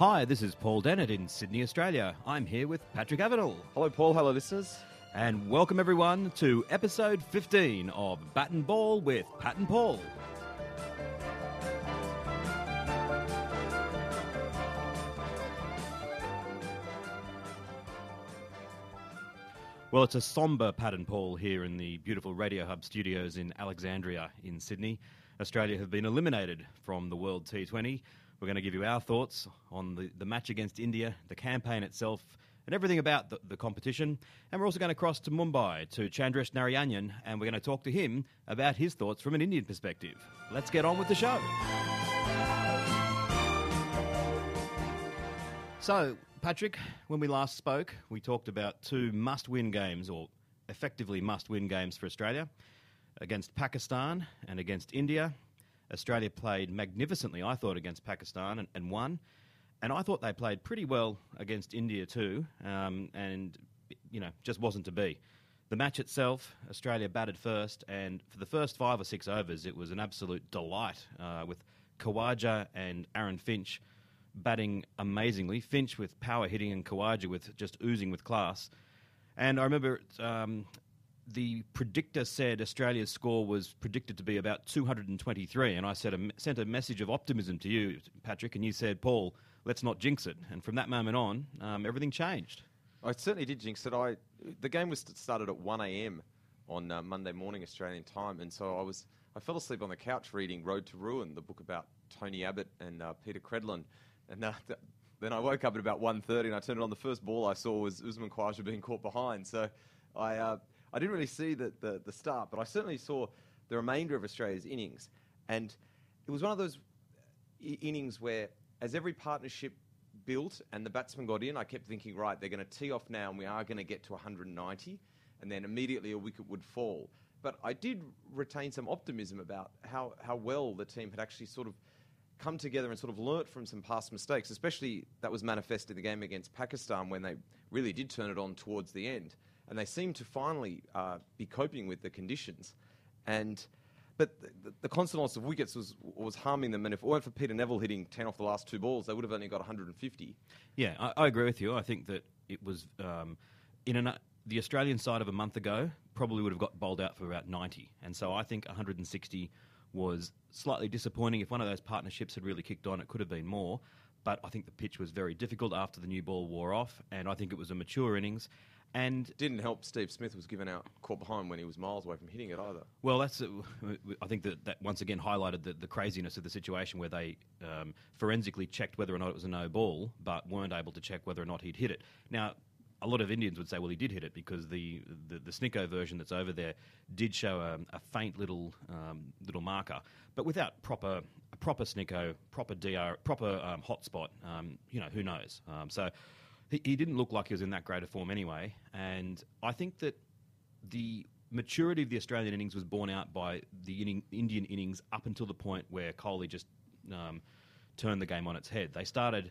Hi, this is Paul Dennett in Sydney, Australia. I'm here with Patrick Avenel. Hello, Paul. Hello, listeners. And welcome everyone to episode 15 of Bat and Ball with Pat and Paul. Well, it's a sombre Pat and Paul here in the beautiful Radio Hub studios in Alexandria in Sydney. Australia have been eliminated from the World T20. We're going to give you our thoughts on the, the match against India, the campaign itself, and everything about the, the competition. And we're also going to cross to Mumbai to Chandresh Narayanan, and we're going to talk to him about his thoughts from an Indian perspective. Let's get on with the show. So, Patrick, when we last spoke, we talked about two must win games, or effectively must win games for Australia against Pakistan and against India. Australia played magnificently, I thought, against Pakistan and, and won. And I thought they played pretty well against India too, um, and you know just wasn't to be. The match itself, Australia batted first, and for the first five or six overs, it was an absolute delight uh, with Khawaja and Aaron Finch batting amazingly. Finch with power hitting and Khawaja with just oozing with class. And I remember um, the predictor said Australia's score was predicted to be about 223, and I sent a message of optimism to you, Patrick, and you said, Paul, let's not jinx it. And from that moment on, um, everything changed. I certainly did jinx it. I the game was started at 1 a.m. on uh, Monday morning Australian time, and so I was I fell asleep on the couch reading Road to Ruin, the book about Tony Abbott and uh, Peta Credlin, and uh, th- then I woke up at about 1.30 and I turned it on. The first ball I saw was Usman Khawaja being caught behind, so I uh, I didn't really see the, the, the start, but I certainly saw the remainder of Australia's innings. And it was one of those uh, I- innings where, as every partnership built and the batsman got in, I kept thinking, right, they're going to tee off now and we are going to get to 190, and then immediately a wicket would fall. But I did retain some optimism about how, how well the team had actually sort of come together and sort of learnt from some past mistakes, especially that was manifest in the game against Pakistan when they really did turn it on towards the end and they seem to finally uh, be coping with the conditions. And but the, the, constant loss of wickets was was harming them. And if it weren't for Peter Nevill hitting ten off the last two balls, they would have only got 150. Yeah, I, I agree with you. I think that it was um, in an, the Australian side of a month ago probably would have got bowled out for about 90, and so I think 160 was slightly disappointing. If one of those partnerships had really kicked on, it could have been more. But I think the pitch was very difficult after the new ball wore off, and I think it was a mature innings. And didn't help. Steve Smith was given out caught behind when he was miles away from hitting it either. Well, that's uh, I think that that once again highlighted the, the craziness of the situation where they um, forensically checked whether or not it was a no ball, but weren't able to check whether or not he'd hit it. Now, a lot of Indians would say, well, he did hit it because the the, the Snicko version that's over there did show a, a faint little um, little marker, but without proper a proper Snicko, proper DR, proper um, hotspot. Um, you know, who knows? Um, so he, didn't look like he was in that great form anyway. And I think that the maturity of the Australian innings was borne out by the inning, Indian innings up until the point where Kohli just um, turned the game on its head. They started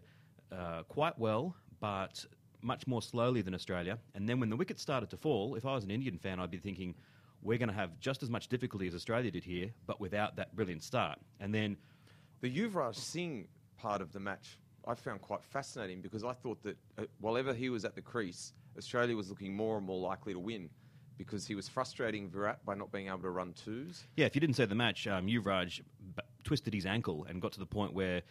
uh, quite well, but much more slowly than Australia. And then when the wickets started to fall, if I was an Indian fan, I'd be thinking, we're going to have just as much difficulty as Australia did here, but without that brilliant start. And then. The Yuvraj Singh part of the match I found quite fascinating because I thought that uh, while he was at the crease, Australia was looking more and more likely to win because he was frustrating Virat by not being able to run twos. Yeah, if you didn't see the match, um, Yuvraj b- twisted his ankle and got to the point where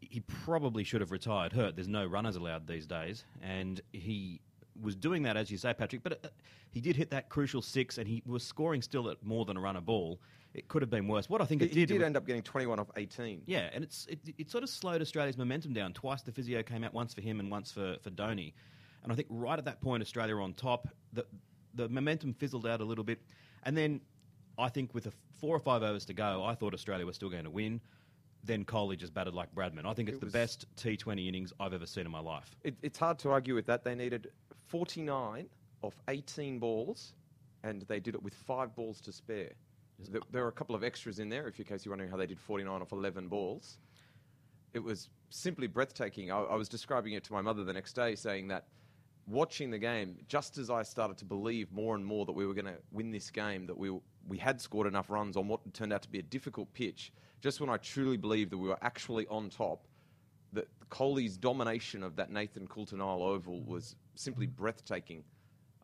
he probably should have retired hurt. There's no runners allowed these days, and he was doing that as you say, Patrick. But uh, he did hit that crucial six, and he was scoring still at more than a run a ball it could have been worse. What I think it, it did, did, did end up getting 21 off 18. Yeah, and it's it, it sort of slowed Australia's momentum down. Twice the physio came out, once for him and once for for Dhoni, and I think right at that point Australia were on top. The the momentum fizzled out a little bit, and then I think with a four or five overs to go, I thought Australia was still going to win. Then Kohli just batted like Bradman. I think it's it the best T20 innings I've ever seen in my life. It, it's hard to argue with that. They needed 49 off 18 balls, and they did it with five balls to spare. There, there are a couple of extras in there, if in case you're wondering how they did 49 off 11 balls. It was simply breathtaking. I, I was describing it to my mother the next day, saying that watching the game, just as I started to believe more and more that we were going to win this game, that we we had scored enough runs on what turned out to be a difficult pitch, just when I truly believed that we were actually on top, that Kohli's domination of that Nathan Coulter-Nile Oval was simply breathtaking.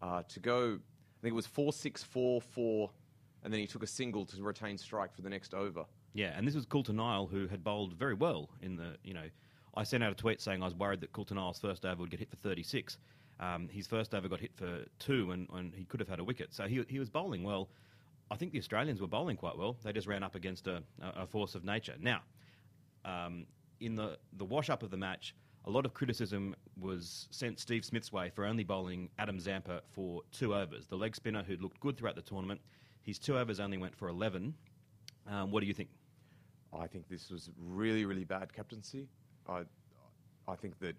Uh, to go, I think it was 4 6 4 4, and then he took a single to retain strike for the next over. Yeah, and this was Coulter-Nile who had bowled very well in the, you know, I sent out a tweet saying I was worried that Coulter-Nile's first over would get hit for 36. Um, his first over got hit for two, and, and, he could have had a wicket. So he, he was bowling well. I think the Australians were bowling quite well. They just ran up against a, a force of nature. Now, um, in the, the wash up of the match, a lot of criticism was sent Steve Smith's way for only bowling Adam Zampa for two overs. The leg spinner who'd looked good throughout the tournament, his two overs only went for 11. Um, what do you think? I think this was really, really bad captaincy. I, I think that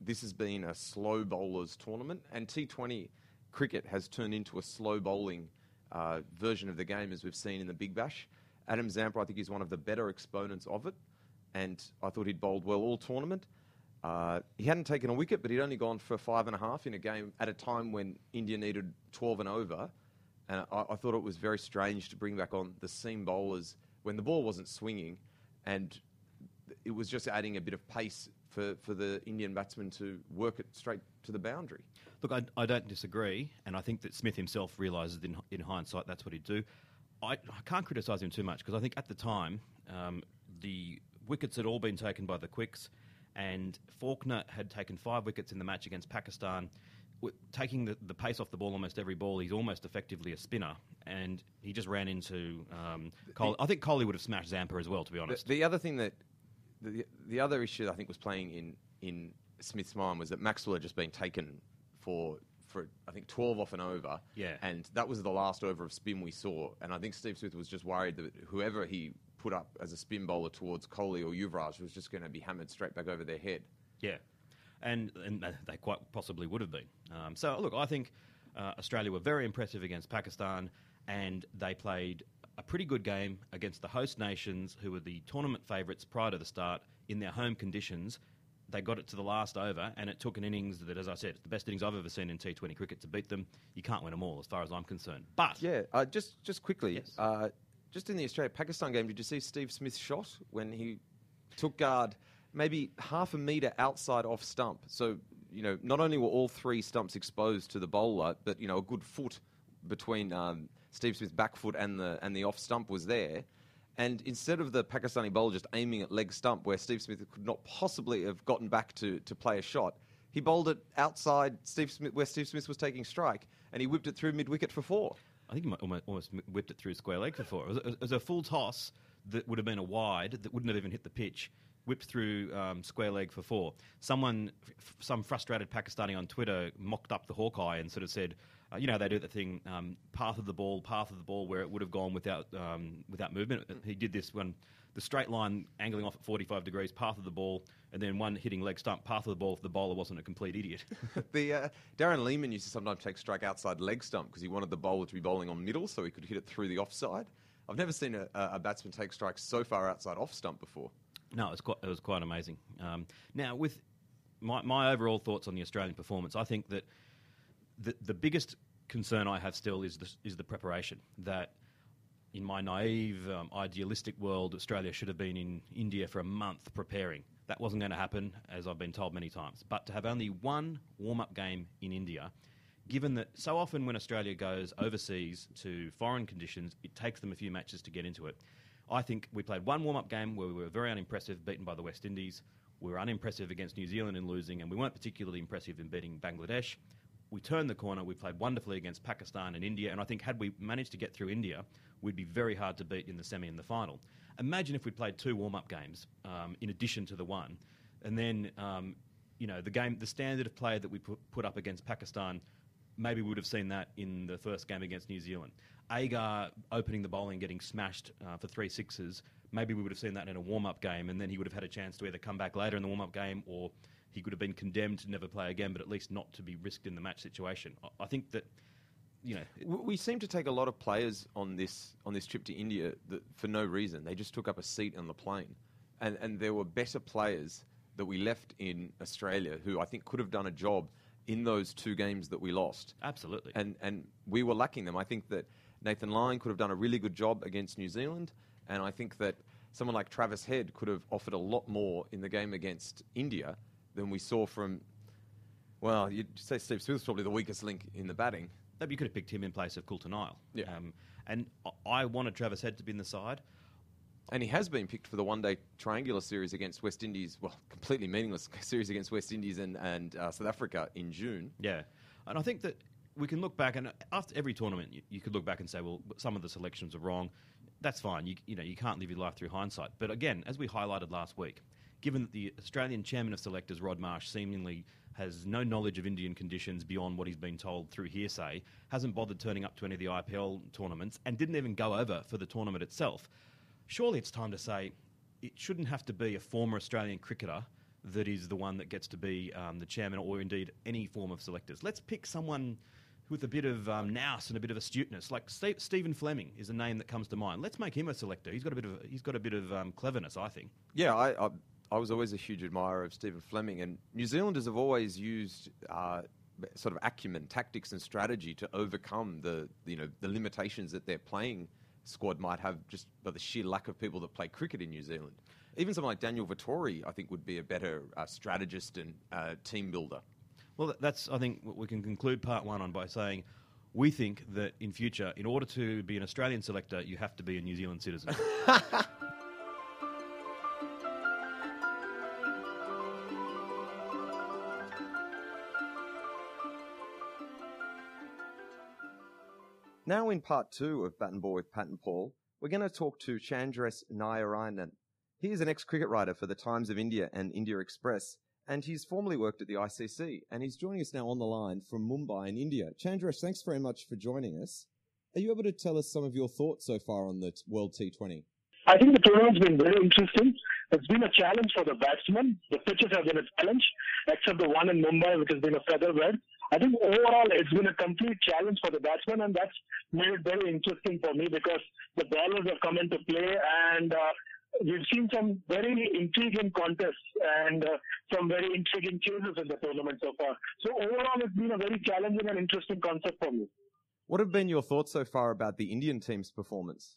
this has been a slow bowlers tournament, and T20 cricket has turned into a slow bowling uh, version of the game, as we've seen in the Big Bash. Adam Zampa, I think, is one of the better exponents of it, and I thought he'd bowled well all tournament. Uh, he hadn't taken a wicket, but he'd only gone for five and a half in a game at a time when India needed 12 and over. And I, I thought it was very strange to bring back on the seam bowlers when the ball wasn't swinging, and it was just adding a bit of pace for, for the Indian batsman to work it straight to the boundary. Look, I, I don't disagree, and I think that Smith himself realises in, in hindsight that's what he'd do. I, I can't criticise him too much because I think at the time um, the wickets had all been taken by the quicks, and Faulkner had taken five wickets in the match against Pakistan. Taking the, the pace off the ball almost every ball, he's almost effectively a spinner, and he just ran into um, Kohli. I think Kohli would have smashed Zampa as well, to be honest. The, the other thing that the, the other issue I think was playing in, in Smith's mind was that Maxwell had just been taken for for I think 12 off and over. Yeah. And that was the last over of spin we saw. And I think Steve Smith was just worried that whoever he put up as a spin bowler towards Kohli or Yuvraj was just going to be hammered straight back over their head. Yeah. And, and they quite possibly would have been. Um, so, look, I think uh, Australia were very impressive against Pakistan and they played a pretty good game against the host nations, who were the tournament favourites prior to the start, in their home conditions. They got it to the last over, and it took an innings that, as I said, it's the best innings I've ever seen in T20 cricket to beat them. You can't win them all, as far as I'm concerned. But yeah, uh, just just quickly, yes. uh, just in the Australia Pakistan game, did you see Steve Smith's shot when he took guard, maybe half a metre outside off stump? So you know, not only were all three stumps exposed to the bowler, but you know, a good foot between. Um, Steve Smith's back foot and the and the off stump was there. And instead of the Pakistani bowler just aiming at leg stump where Steve Smith could not possibly have gotten back to, to play a shot, he bowled it outside Steve Smith where Steve Smith was taking strike, and he whipped it through mid wicket for four. I think he almost, almost whipped it through square leg for four. It was, it was, a full toss that would have been a wide that wouldn't have even hit the pitch. Whipped through um, square leg for four. Someone, f- some frustrated Pakistani on Twitter, mocked up the Hawkeye and sort of said, uh, you know, they do the thing, um, path of the ball, path of the ball, where it would have gone without um, without movement. He did this when the straight line angling off at 45 degrees, path of the ball, and then one hitting leg stump, path of the ball if the bowler wasn't a complete idiot. the uh, Darren Lehmann used to sometimes take strike outside leg stump because he wanted the bowler to be bowling on middle so he could hit it through the offside. I've never seen a, a batsman take strikes so far outside off stump before. No, it was quite, it was quite amazing. Um, now, with my, my overall thoughts on the Australian performance, I think that the, the biggest concern I have still is the, is the preparation. That in my naive, um, idealistic world, Australia should have been in India for a month preparing. That wasn't going to happen, as I've been told many times. But to have only one warm up game in India, given that so often when Australia goes overseas to foreign conditions, it takes them a few matches to get into it. I think we played one warm up game where we were very unimpressive, beaten by the West Indies. We were unimpressive against New Zealand in losing, and we weren't particularly impressive in beating Bangladesh we turned the corner. We played wonderfully against Pakistan and India, and I think had we managed to get through India, we'd be very hard to beat in the semi and the final. Imagine if we played two warm-up games um, in addition to the one, and then um, you know the game, the standard of play that we put, put up against Pakistan. Maybe we would have seen that in the first game against New Zealand. Agar opening the bowling, getting smashed uh, for three sixes. Maybe we would have seen that in a warm-up game, and then he would have had a chance to either come back later in the warm-up game or he could have been condemned to never play again, but at least not to be risked in the match situation. I, think that you know, we seem to take a lot of players on this on this trip to India that, for no reason. They just took up a seat on the plane, and and there were better players that we left in Australia who I think could have done a job in those two games that we lost. Absolutely, and and we were lacking them. I think that Nathan Lyon could have done a really good job against New Zealand, and I think that someone like Travis Head could have offered a lot more in the game against India than we saw from. Well, you'd say Steve Smith's probably the weakest link in the batting. Maybe you could have picked him in place of Coulter Nile. Yeah. Um, and I wanted Travis Head to be in the side. And he has been picked for the one day triangular series against West Indies, well, completely meaningless series against West Indies and, and uh, South Africa in June. Yeah, and I think that we can look back, and after every tournament, you, you could look back and say, well, some of the selections are wrong. That's fine. You, you know, you can't live your life through hindsight. But again, as we highlighted last week, given that the Australian chairman of selectors, Rod Marsh, seemingly has no knowledge of Indian conditions beyond what he's been told through hearsay, hasn't bothered turning up to any of the IPL tournaments, and didn't even go over for the tournament itself. Surely it's time to say it shouldn't have to be a former Australian cricketer that is the one that gets to be um, the chairman or indeed any form of selectors. Let's pick someone with a bit of um, nous and a bit of astuteness, like Ste- Stephen Fleming is a name that comes to mind. Let's make him a selector. He's got a bit of he's got a bit of um, cleverness, I think. Yeah, I, I, I was always a huge admirer of Stephen Fleming, and New Zealanders have always used uh, sort of acumen, tactics, and strategy to overcome the you know the limitations that their playing squad might have just by the sheer lack of people that play cricket in New Zealand. Even someone like Daniel Vettori, I think, would be a better uh, strategist and uh, team builder. Well, that's I think what we can conclude part one on by saying. We think that in future, in order to be an Australian selector, you have to be a New Zealand citizen. Now, in part two of Bat and Ball with Pat and Paul, we're going to talk to Chandresh Narayanan. He is an ex cricket writer for the Times of India and India Express, and he's formerly worked at the ICC. And he's joining us now on the line from Mumbai in India. Chandresh, thanks very much for joining us. Are you able to tell us some of your thoughts so far on the World T20? I think the tournament's been very interesting. It's been a challenge for the batsmen. The pitches have been a challenge, except the one in Mumbai, which has been a feather bed. I think overall it's been a complete challenge for the batsmen, and that's made it very interesting for me because the bowlers have come into play, and uh, we've seen some very intriguing contests and uh, some very intriguing changes in the tournament so far. So overall, it's been a very challenging and interesting concept for me. What have been your thoughts so far about the Indian team's performance?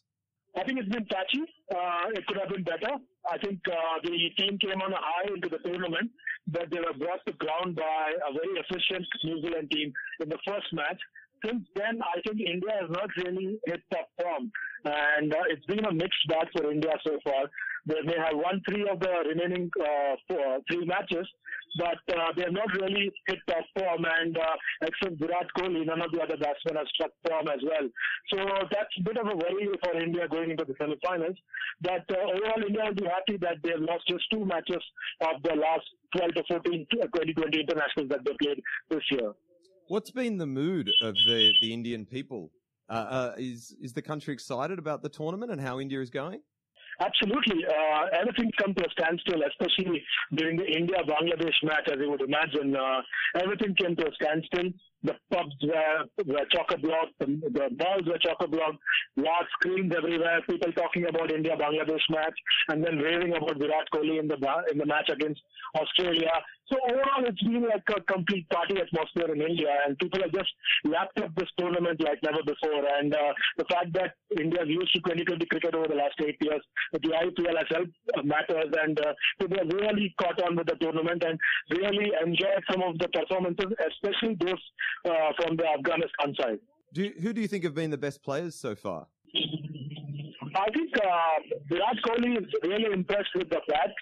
I think it's been patchy. Uh, it could have been better. I think uh, the team came on a high into the tournament, but they were brought to ground by a very efficient New Zealand team in the first match. Since then, I think India has not really hit top form, and uh, it's been a mixed bag for India so far. They may have won three of the remaining uh, four, three matches, but uh, they have not really hit top form. And uh, except Virat Kohli, none of the other batsmen have struck form as well. So that's a bit of a worry for India going into the semi-finals. But uh, overall, India will be happy that they have lost just two matches of the last 12 to 14 to 2020 internationals that they played this year. What's been the mood of the, the Indian people? Uh, uh, is is the country excited about the tournament and how India is going? Absolutely. Uh, everything's come to a standstill, especially during the India-Bangladesh match, as you would imagine. Uh, everything came to a standstill. The pubs were, were chock-a-block, the, the balls were chock-a-block, large screens everywhere, people talking about India-Bangladesh match, and then raving about Virat Kohli in the, in the match against Australia. So overall, it's been like a complete party atmosphere in India, and people have just lapped up this tournament like never before. And uh, the fact that India has used to 2020 cricket over the last eight years, the IPL has helped uh, matters, and uh, people have really caught on with the tournament and really enjoyed some of the performances, especially those uh, from the Afghanistan side. Do, who do you think have been the best players so far? I think uh, Virat Kohli is really impressed with the bat.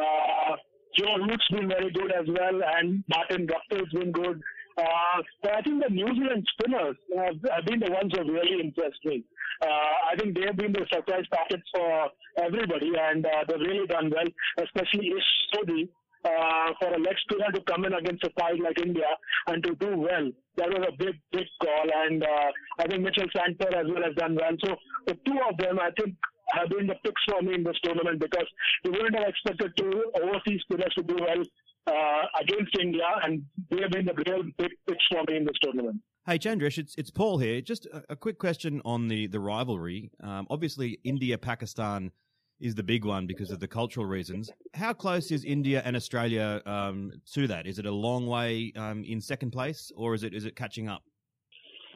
Uh, Joe Root's been very good as well, and Martin Guptill's been good. Uh, but I think the New Zealand spinners have, have been the ones who have really impressed me. Uh, I think they have been the surprise packets for everybody, and uh, they've really done well, especially Ish Sodhi. Uh, for a leg spinner to come in against a side like India and to do well, that was a big, big call. And uh, I think Mitchell Santner as well has done well. So the two of them, I think, have been the picks for me in this tournament because you wouldn't have expected two overseas spinners to do well uh, against India, and they have been the real big picks for me in this tournament. Hey, Chandresh, it's, it's Paul here. Just a, a quick question on the, the rivalry. Um, obviously, India Pakistan is the big one because of the cultural reasons. How close is India and Australia um, to that? Is it a long way um, in second place, or is it is it catching up?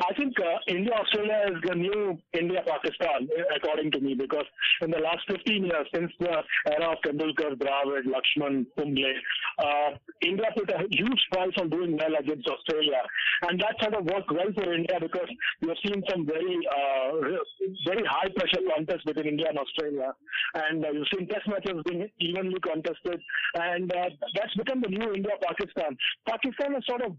I think uh, India Australia is the new India Pakistan, according to me, because in the last 15 years, since the era of Tendulkar, Dravid, Lakshman, Kumble, uh, India put a huge price on doing well against Australia, and that sort of worked well for India because we have seen some very uh, very high pressure contests between India and Australia, and uh, you've seen Test matches being evenly contested, and uh, that's become the new India Pakistan. Pakistan is sort of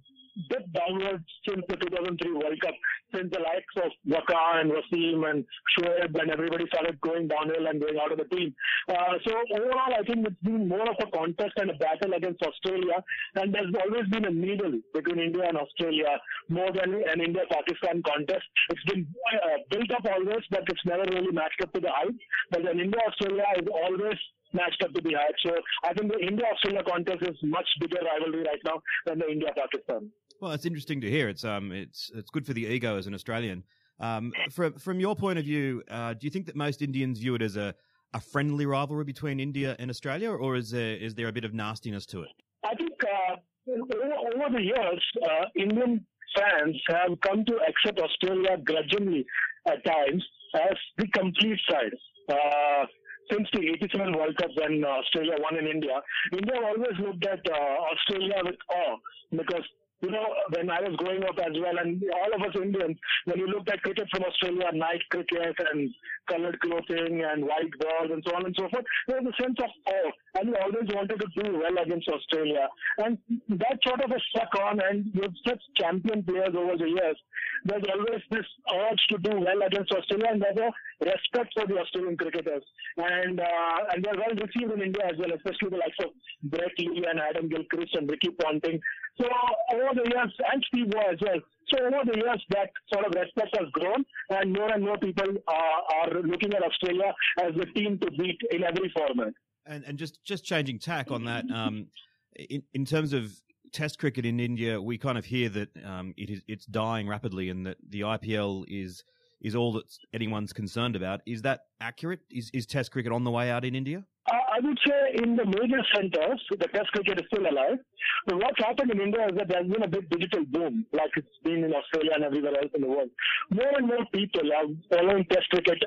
dipped downwards since the 2003 World Cup, since the likes of Waqar and Wasim and Shoaib and everybody started going downhill and going out of the team. Uh, so overall, I think it's been more of a contest and a battle against Australia, and there's always been a needle between India and Australia more than an India-Pakistan contest. It's been uh, built up always, but it's never really matched up to the height. But an India-Australia is always matched up to the height. So I think the India-Australia contest is much bigger rivalry right now than the India-Pakistan. Well, it's interesting to hear. It's um, it's it's good for the ego as an Australian. Um, from from your point of view, uh, do you think that most Indians view it as a, a friendly rivalry between India and Australia, or is there is there a bit of nastiness to it? I think uh, over, the years, uh, Indian fans have come to accept Australia grudgingly at times as the complete side. Uh, since the 87 World Cup when Australia won in India, India always looked at uh, Australia with awe because you know, when I was growing up as well, and all of us Indians, when you looked at cricket from Australia, night cricket and colored clothing and white balls and so on and so forth, there was a sense of awe, and we always wanted to do well against Australia. And that sort of has stuck on, and with such champion players over the years, there's always this urge to do well against Australia, and there's respect for the Australian cricketers. And uh, and they're well received in India as well, especially the likes of Brett Lee and Adam Gilchrist and Ricky Ponting. So over the years, and Steve Waugh as well. So over the years, that sort of respect has grown, and more and more people are, are looking at Australia as the team to beat in every format. And and just just changing tack on that, um, in in terms of Test cricket in India, we kind of hear that um, it is it's dying rapidly, and that the IPL is is all that anyone's concerned about. Is that accurate? Is is Test cricket on the way out in India? I would say in the major centers, the Test cricket is still alive. But what's happened in India is that there's been a big digital boom, like it's been in Australia and everywhere else in the world. More and more people are following Test cricket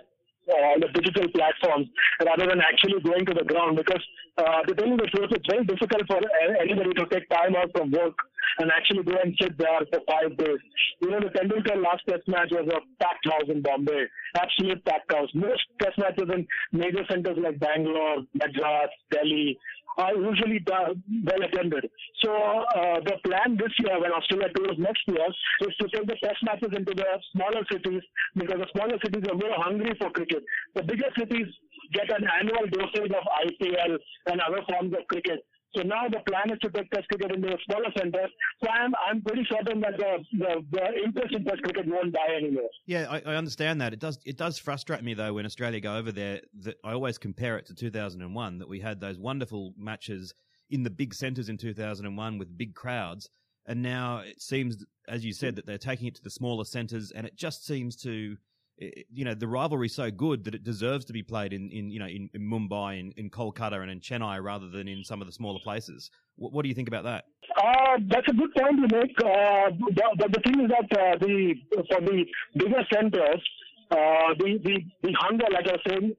uh, on the digital platforms rather than actually going to the ground because uh, to tell you the it's very difficult for anybody to take time out from work and actually go and sit there for five days. You know, the Tendulkar last test match was a packed house in Bombay, absolute packed house. Most test matches in major centers like Bangalore, Madras, Delhi, are usually well attended. So uh, the plan this year, when Australia tours next year, is to take the test matches into the smaller cities because the smaller cities are more hungry for cricket. The bigger cities get an annual dosage of IPL and other forms of cricket. So now the plan is to take Test cricket into the smaller centres. So I'm I'm pretty certain that the, the, the interest in Test cricket won't die anymore. Yeah, I, I, understand that. It does it does frustrate me though when Australia go over there. That I always compare it to 2001. That we had those wonderful matches in the big centres in 2001 with big crowds, and now it seems, as you said, that they're taking it to the smaller centres, and it just seems to you know, the rivalry is so good that it deserves to be played in, in you know, in, in Mumbai, in, in Kolkata, and in Chennai rather than in some of the smaller places. What, what do you think about that? Uh, that's a good point to make. Uh, but the thing is that uh, the for the bigger centers, uh, the, the the hunger, like I was saying,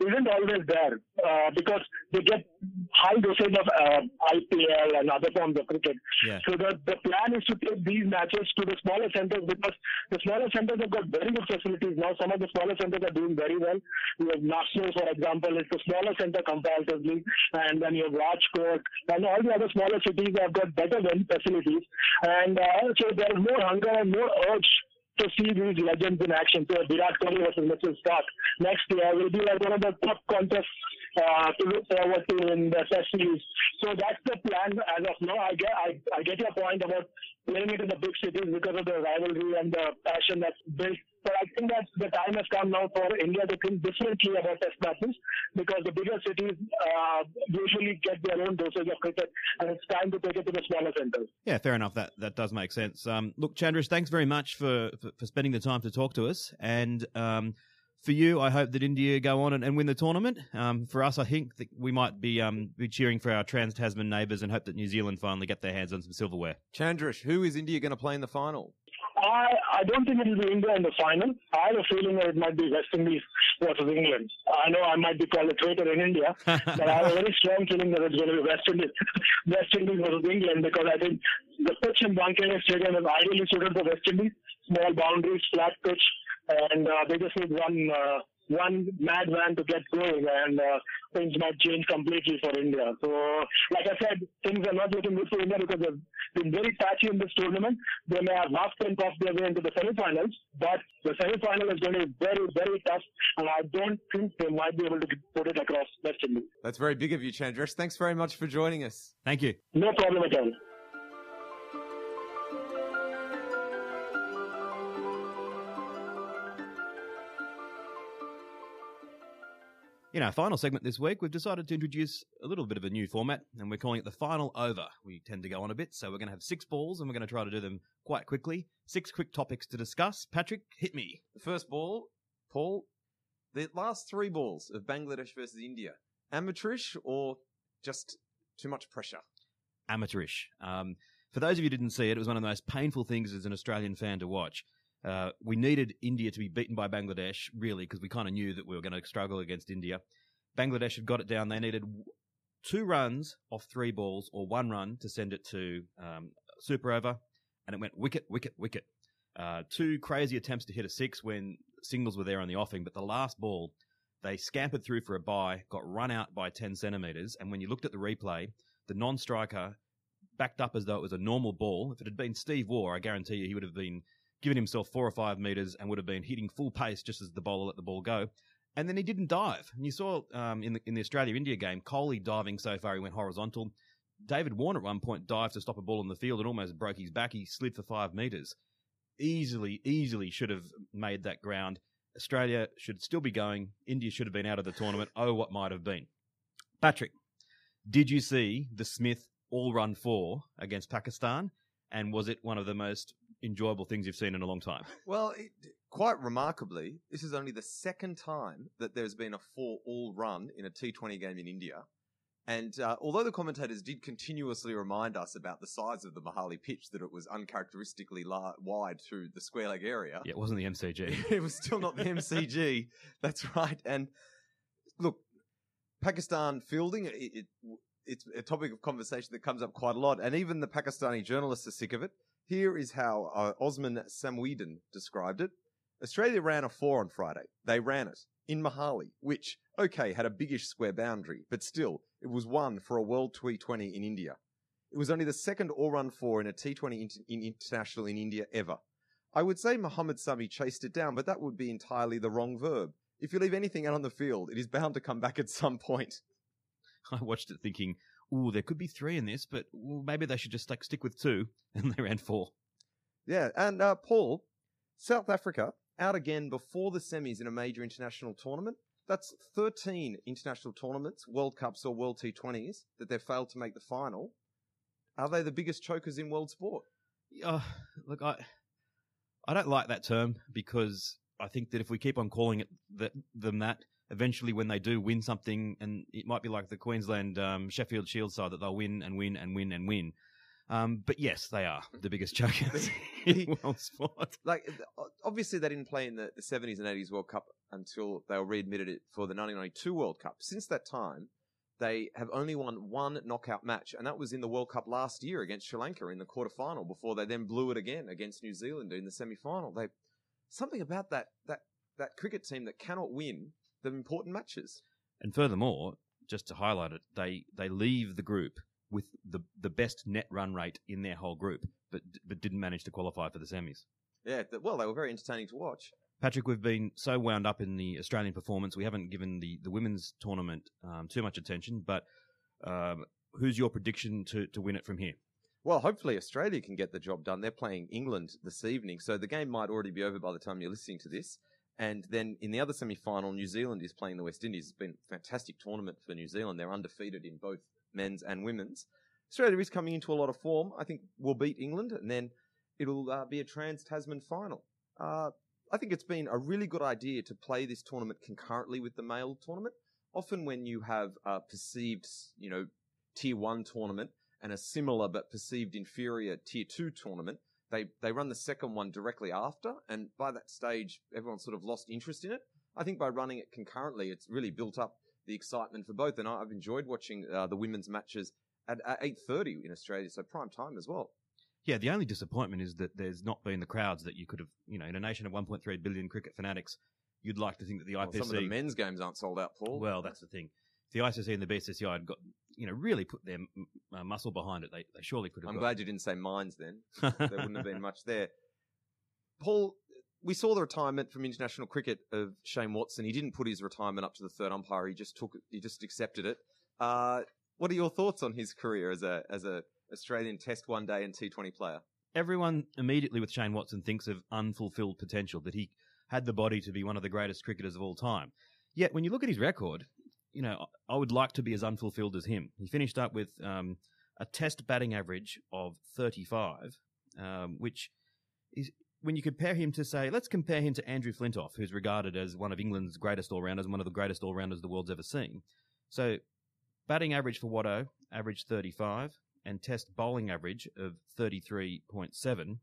isn't always there uh, because they get high dosage of uh, IPL and other forms of cricket. Yeah. So the, the plan is to take these matches to the smaller centers because the smaller centers have got very good facilities now. Some of the smaller centers are doing very well. You have Lucknow, for example, it's a smaller center comparatively, and then you have Rajkot, and all the other smaller cities have got better facilities. And uh, so there is more hunger and more urge to see these legends in action. So Virat Kohli versus Mitchell Starc next year will be like one of the top contests uh, to look forward to in the Test series. So that's the plan as of now. I get I, I get your point about playing it in the big cities because of the rivalry and the passion that's built. But I think that the time has come now for India to think differently about test matches because the bigger cities uh, usually get their own dosage of cricket, and it's time to take it to the smaller centres. Yeah, fair enough. That that does make sense. Um, look, Chandresh, thanks very much for, for, for spending the time to talk to us, and um, for you, I hope that India go on and, and win the tournament. Um, for us, I think that we might be um, be cheering for our trans Tasman neighbours and hope that New Zealand finally get their hands on some silverware. Chandresh, who is India going to play in the final? I I don't think it will be India in the final. I have a feeling that it might be West Indies versus England. I know I might be called a traitor in India, but I have a very strong feeling that it's going to be West Indies, West Indies versus England because I think the pitch in Wankhede Stadium is ideally suited for West Indies. Small boundaries, flat pitch, and uh, they just need one. Uh, one mad van to get going and uh, things might change completely for India. So, like I said, things are not looking good for India because they've been very patchy in this tournament. They may have half ten off their way into the semi-finals, but the semi-final is going to be very, very tough, and I don't think they might be able to put it across West Indies. That's very big of you, Chandresh. Thanks very much for joining us. Thank you. No problem at all. In our final segment this week, we've decided to introduce a little bit of a new format, and we're calling it the final over. We tend to go on a bit, so we're going to have six balls, and we're going to try to do them quite quickly. Six quick topics to discuss. Patrick, hit me. First ball, Paul, the last three balls of Bangladesh versus India, amateurish or just too much pressure? Amateurish. Um, for those of you who didn't see it, it was one of the most painful things as an Australian fan to watch. Uh, we needed India to be beaten by Bangladesh, really, because we kind of knew that we were going to struggle against India. Bangladesh had got it down. They needed two runs off three balls or one run to send it to um, super over, and it went wicket, wicket, wicket. Uh, two crazy attempts to hit a six when singles were there on the offing, but the last ball, they scampered through for a bye, got run out by 10 centimetres, and when you looked at the replay, the non striker backed up as though it was a normal ball. If it had been Steve Waugh, I guarantee you he would have been given himself four or five metres and would have been hitting full pace just as the bowler let the ball go. And then he didn't dive. And you saw um, in the in the Australia India game, Kohli diving so far he went horizontal. David Warner at one point dived to stop a ball in the field and almost broke his back. He slid for five metres. Easily, easily should have made that ground. Australia should still be going. India should have been out of the tournament. Oh, what might have been. Patrick, did you see the Smith all run four against Pakistan? And was it one of the most enjoyable things you've seen in a long time. Well, it, quite remarkably, this is only the second time that there's been a four all run in a T20 game in India. And uh, although the commentators did continuously remind us about the size of the Mohali pitch, that it was uncharacteristically la- wide through the square leg area. Yeah, it wasn't the MCG. it was still not the MCG. That's right. And look, Pakistan fielding, it, it, it's a topic of conversation that comes up quite a lot. And even the Pakistani journalists are sick of it. Here is how uh, Osman Samiuddin described it. Australia ran a four on Friday. They ran it in Mohali, which, okay, had a biggish square boundary, but still, it was one for a World T20 in India. It was only the second all run four in a T20 in, in international in India ever. I would say Mohammad Sami chased it down, but that would be entirely the wrong verb. If you leave anything out on the field, it is bound to come back at some point. I watched it thinking, ooh, there could be three in this, but maybe they should just like stick with two, and they ran four. Yeah, and uh, Paul, South Africa out again before the semis in a major international tournament. That's 13 international tournaments, World Cups or World T20s, that they've failed to make the final. Are they the biggest chokers in world sport? Uh, look, I, I don't like that term because I think that if we keep on calling it that, them that, eventually when they do win something, and it might be like the Queensland um, Sheffield Shield side that they'll win and win and win and win. Um, but yes, they are the biggest chokers in world sport. Like, obviously, they didn't play in the, the 70s and 80s World Cup until they were readmitted it for the 1992 World Cup. Since that time, they have only won one knockout match, and that was in the World Cup last year against Sri Lanka in the quarterfinal. Before they then blew it again against New Zealand in the semi-final. They something about that that that cricket team that cannot win the important matches. And furthermore, just to highlight it, they they leave the group with the the best net run rate in their whole group, but but didn't manage to qualify for the semis. Yeah, well, they were very entertaining to watch. Patrick, we've been so wound up in the Australian performance, we haven't given the, the women's tournament um, too much attention. But um, who's your prediction to, to win it from here? Well, hopefully Australia can get the job done. They're playing England this evening, so the game might already be over by the time you're listening to this. And then in the other semi final, New Zealand is playing the West Indies. It's been a fantastic tournament for New Zealand. They're undefeated in both men's and women's. Australia is coming into a lot of form. I think we'll beat England, and then it'll uh, be a trans Tasman final. Uh, I think it's been a really good idea to play this tournament concurrently with the male tournament. Often, when you have a perceived, you know, tier one tournament and a similar but perceived inferior tier two tournament, they they run the second one directly after, and by that stage, everyone sort of lost interest in it. I think by running it concurrently, it's really built up the excitement for both, and I've enjoyed watching uh, the women's matches at, at eight thirty in Australia, so prime time as well. Yeah, the only disappointment is that there's not been the crowds that you could have, you know, in a nation of 1.3 billion cricket fanatics, you'd like to think that the Well, IPC. some of the men's games aren't sold out, Paul. Well, that's the thing. If the ICC and the BCCI had got, you know, really put their m- uh, muscle behind it, they, they surely could have. I'm glad you didn't say mines then. there wouldn't have been much there. Paul, we saw the retirement from international cricket of Shane Watson. He didn't put his retirement up to the third umpire. He just took it. He just accepted it. Uh, what are your thoughts on his career as a as a Australian Test one day and T20 player? Everyone immediately with Shane Watson thinks of unfulfilled potential, that he had the body to be one of the greatest cricketers of all time. Yet, when you look at his record, you know, I would like to be as unfulfilled as him. He finished up with um, a test batting average of 35, um, which is, when you compare him to, say, let's compare him to Andrew Flintoff, who's regarded as one of England's greatest all rounders and one of the greatest all rounders the world's ever seen. So, batting average for Watto, average 35, and test bowling average of 33.7.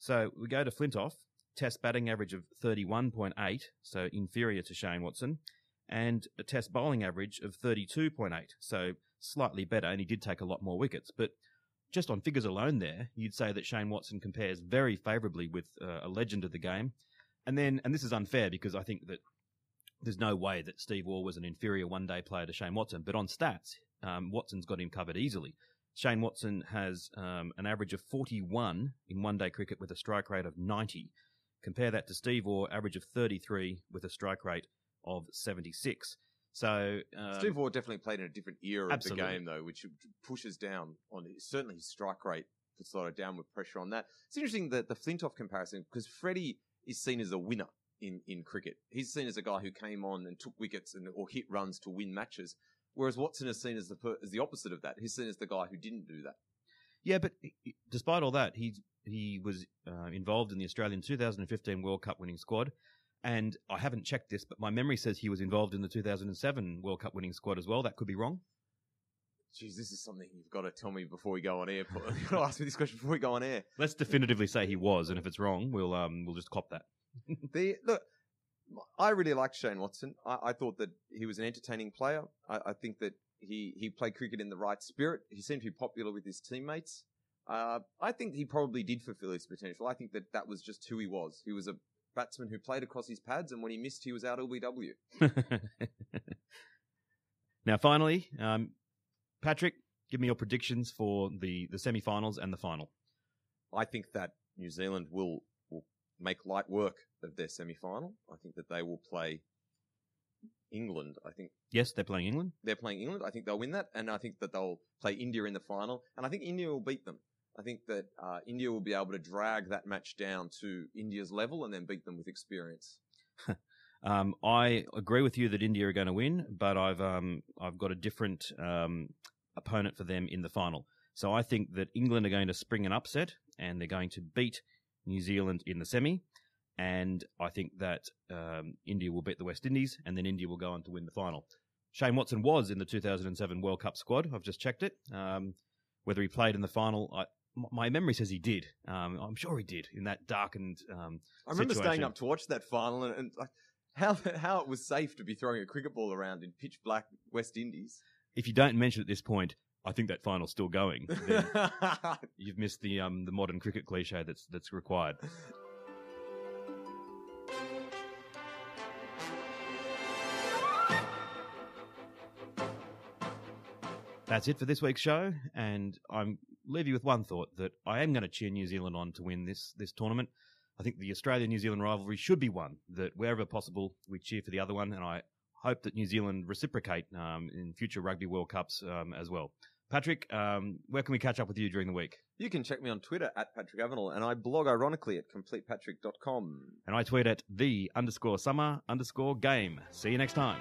So, we go to Flintoff, test batting average of 31.8, so inferior to Shane Watson, and a test bowling average of 32.8, so slightly better, and he did take a lot more wickets. But just on figures alone, there, you'd say that Shane Watson compares very favourably with uh, a legend of the game. And then, and this is unfair because I think that there's no way that Steve Waugh was an inferior one day player to Shane Watson, but on stats, um, Watson's got him covered easily. Shane Watson has um, an average of 41 in one day cricket with a strike rate of 90. Compare that to Steve Waugh, average of 33 with a strike rate of 76. So um, Steve Waugh definitely played in a different era absolutely. of the game, though, which pushes down on certainly his strike rate puts a lot of downward pressure on that. It's interesting that the Flintoff comparison because Freddie is seen as a winner in, in cricket. He's seen as a guy who came on and took wickets and or hit runs to win matches, whereas Watson is seen as the as the opposite of that. He's seen as the guy who didn't do that. Yeah, but despite all that, he he was uh, involved in the Australian 2015 World Cup winning squad, and I haven't checked this, but my memory says he was involved in the 2007 World Cup winning squad as well. That could be wrong. Jeez, this is something you've got to tell me before we go on air. You've got to ask me this question before we go on air. Let's definitively say he was, and if it's wrong, we'll um we'll just cop that. The look, I really liked Shane Watson. I, I thought that he was an entertaining player. I, I think that he he played cricket in the right spirit. He seemed to be popular with his teammates. Uh, I think he probably did fulfill his potential. I think that that was just who he was. He was a batsman who played across his pads, and when he missed, he was out LBW. now, finally, um, Patrick, give me your predictions for the the semi-finals and the final. I think that New Zealand will will make light work of their semi final. I think that they will play England. I think Yes, they're playing England. they're playing England. I think they'll win that, and I think that they'll play India in the final, and I think India will beat them. I think that uh, India will be able to drag that match down to India's level and then beat them with experience. Um, I agree with you that India are going to win, but I've um, I've got a different um, opponent for them in the final. So I think that England are going to spring an upset, and they're going to beat New Zealand in the semi. And I think that um, India will beat the West Indies, and then India will go on to win the final. Shane Watson was in the 2007 World Cup squad. I've just checked it. Um, whether he played in the final, I, my memory says he did. Um, I'm sure he did in that darkened. Um, I remember situation. staying up to watch that final and, and like how how it was safe to be throwing a cricket ball around in pitch black West Indies. if you don't mention at this point, I think that final's still going. You've missed the um the modern cricket cliche that's that's required. That's it for this week's show, and I'm leave you with one thought that I am going to cheer New Zealand on to win this this tournament. I think the Australia New Zealand rivalry should be one that wherever possible we cheer for the other one, and I hope that New Zealand reciprocate um, in future Rugby World Cups um, as well. Patrick, um, where can we catch up with you during the week? You can check me on Twitter at Patrick Avenel, and I blog ironically at completepatrick.com. And I tweet at the underscore summer underscore game. See you next time.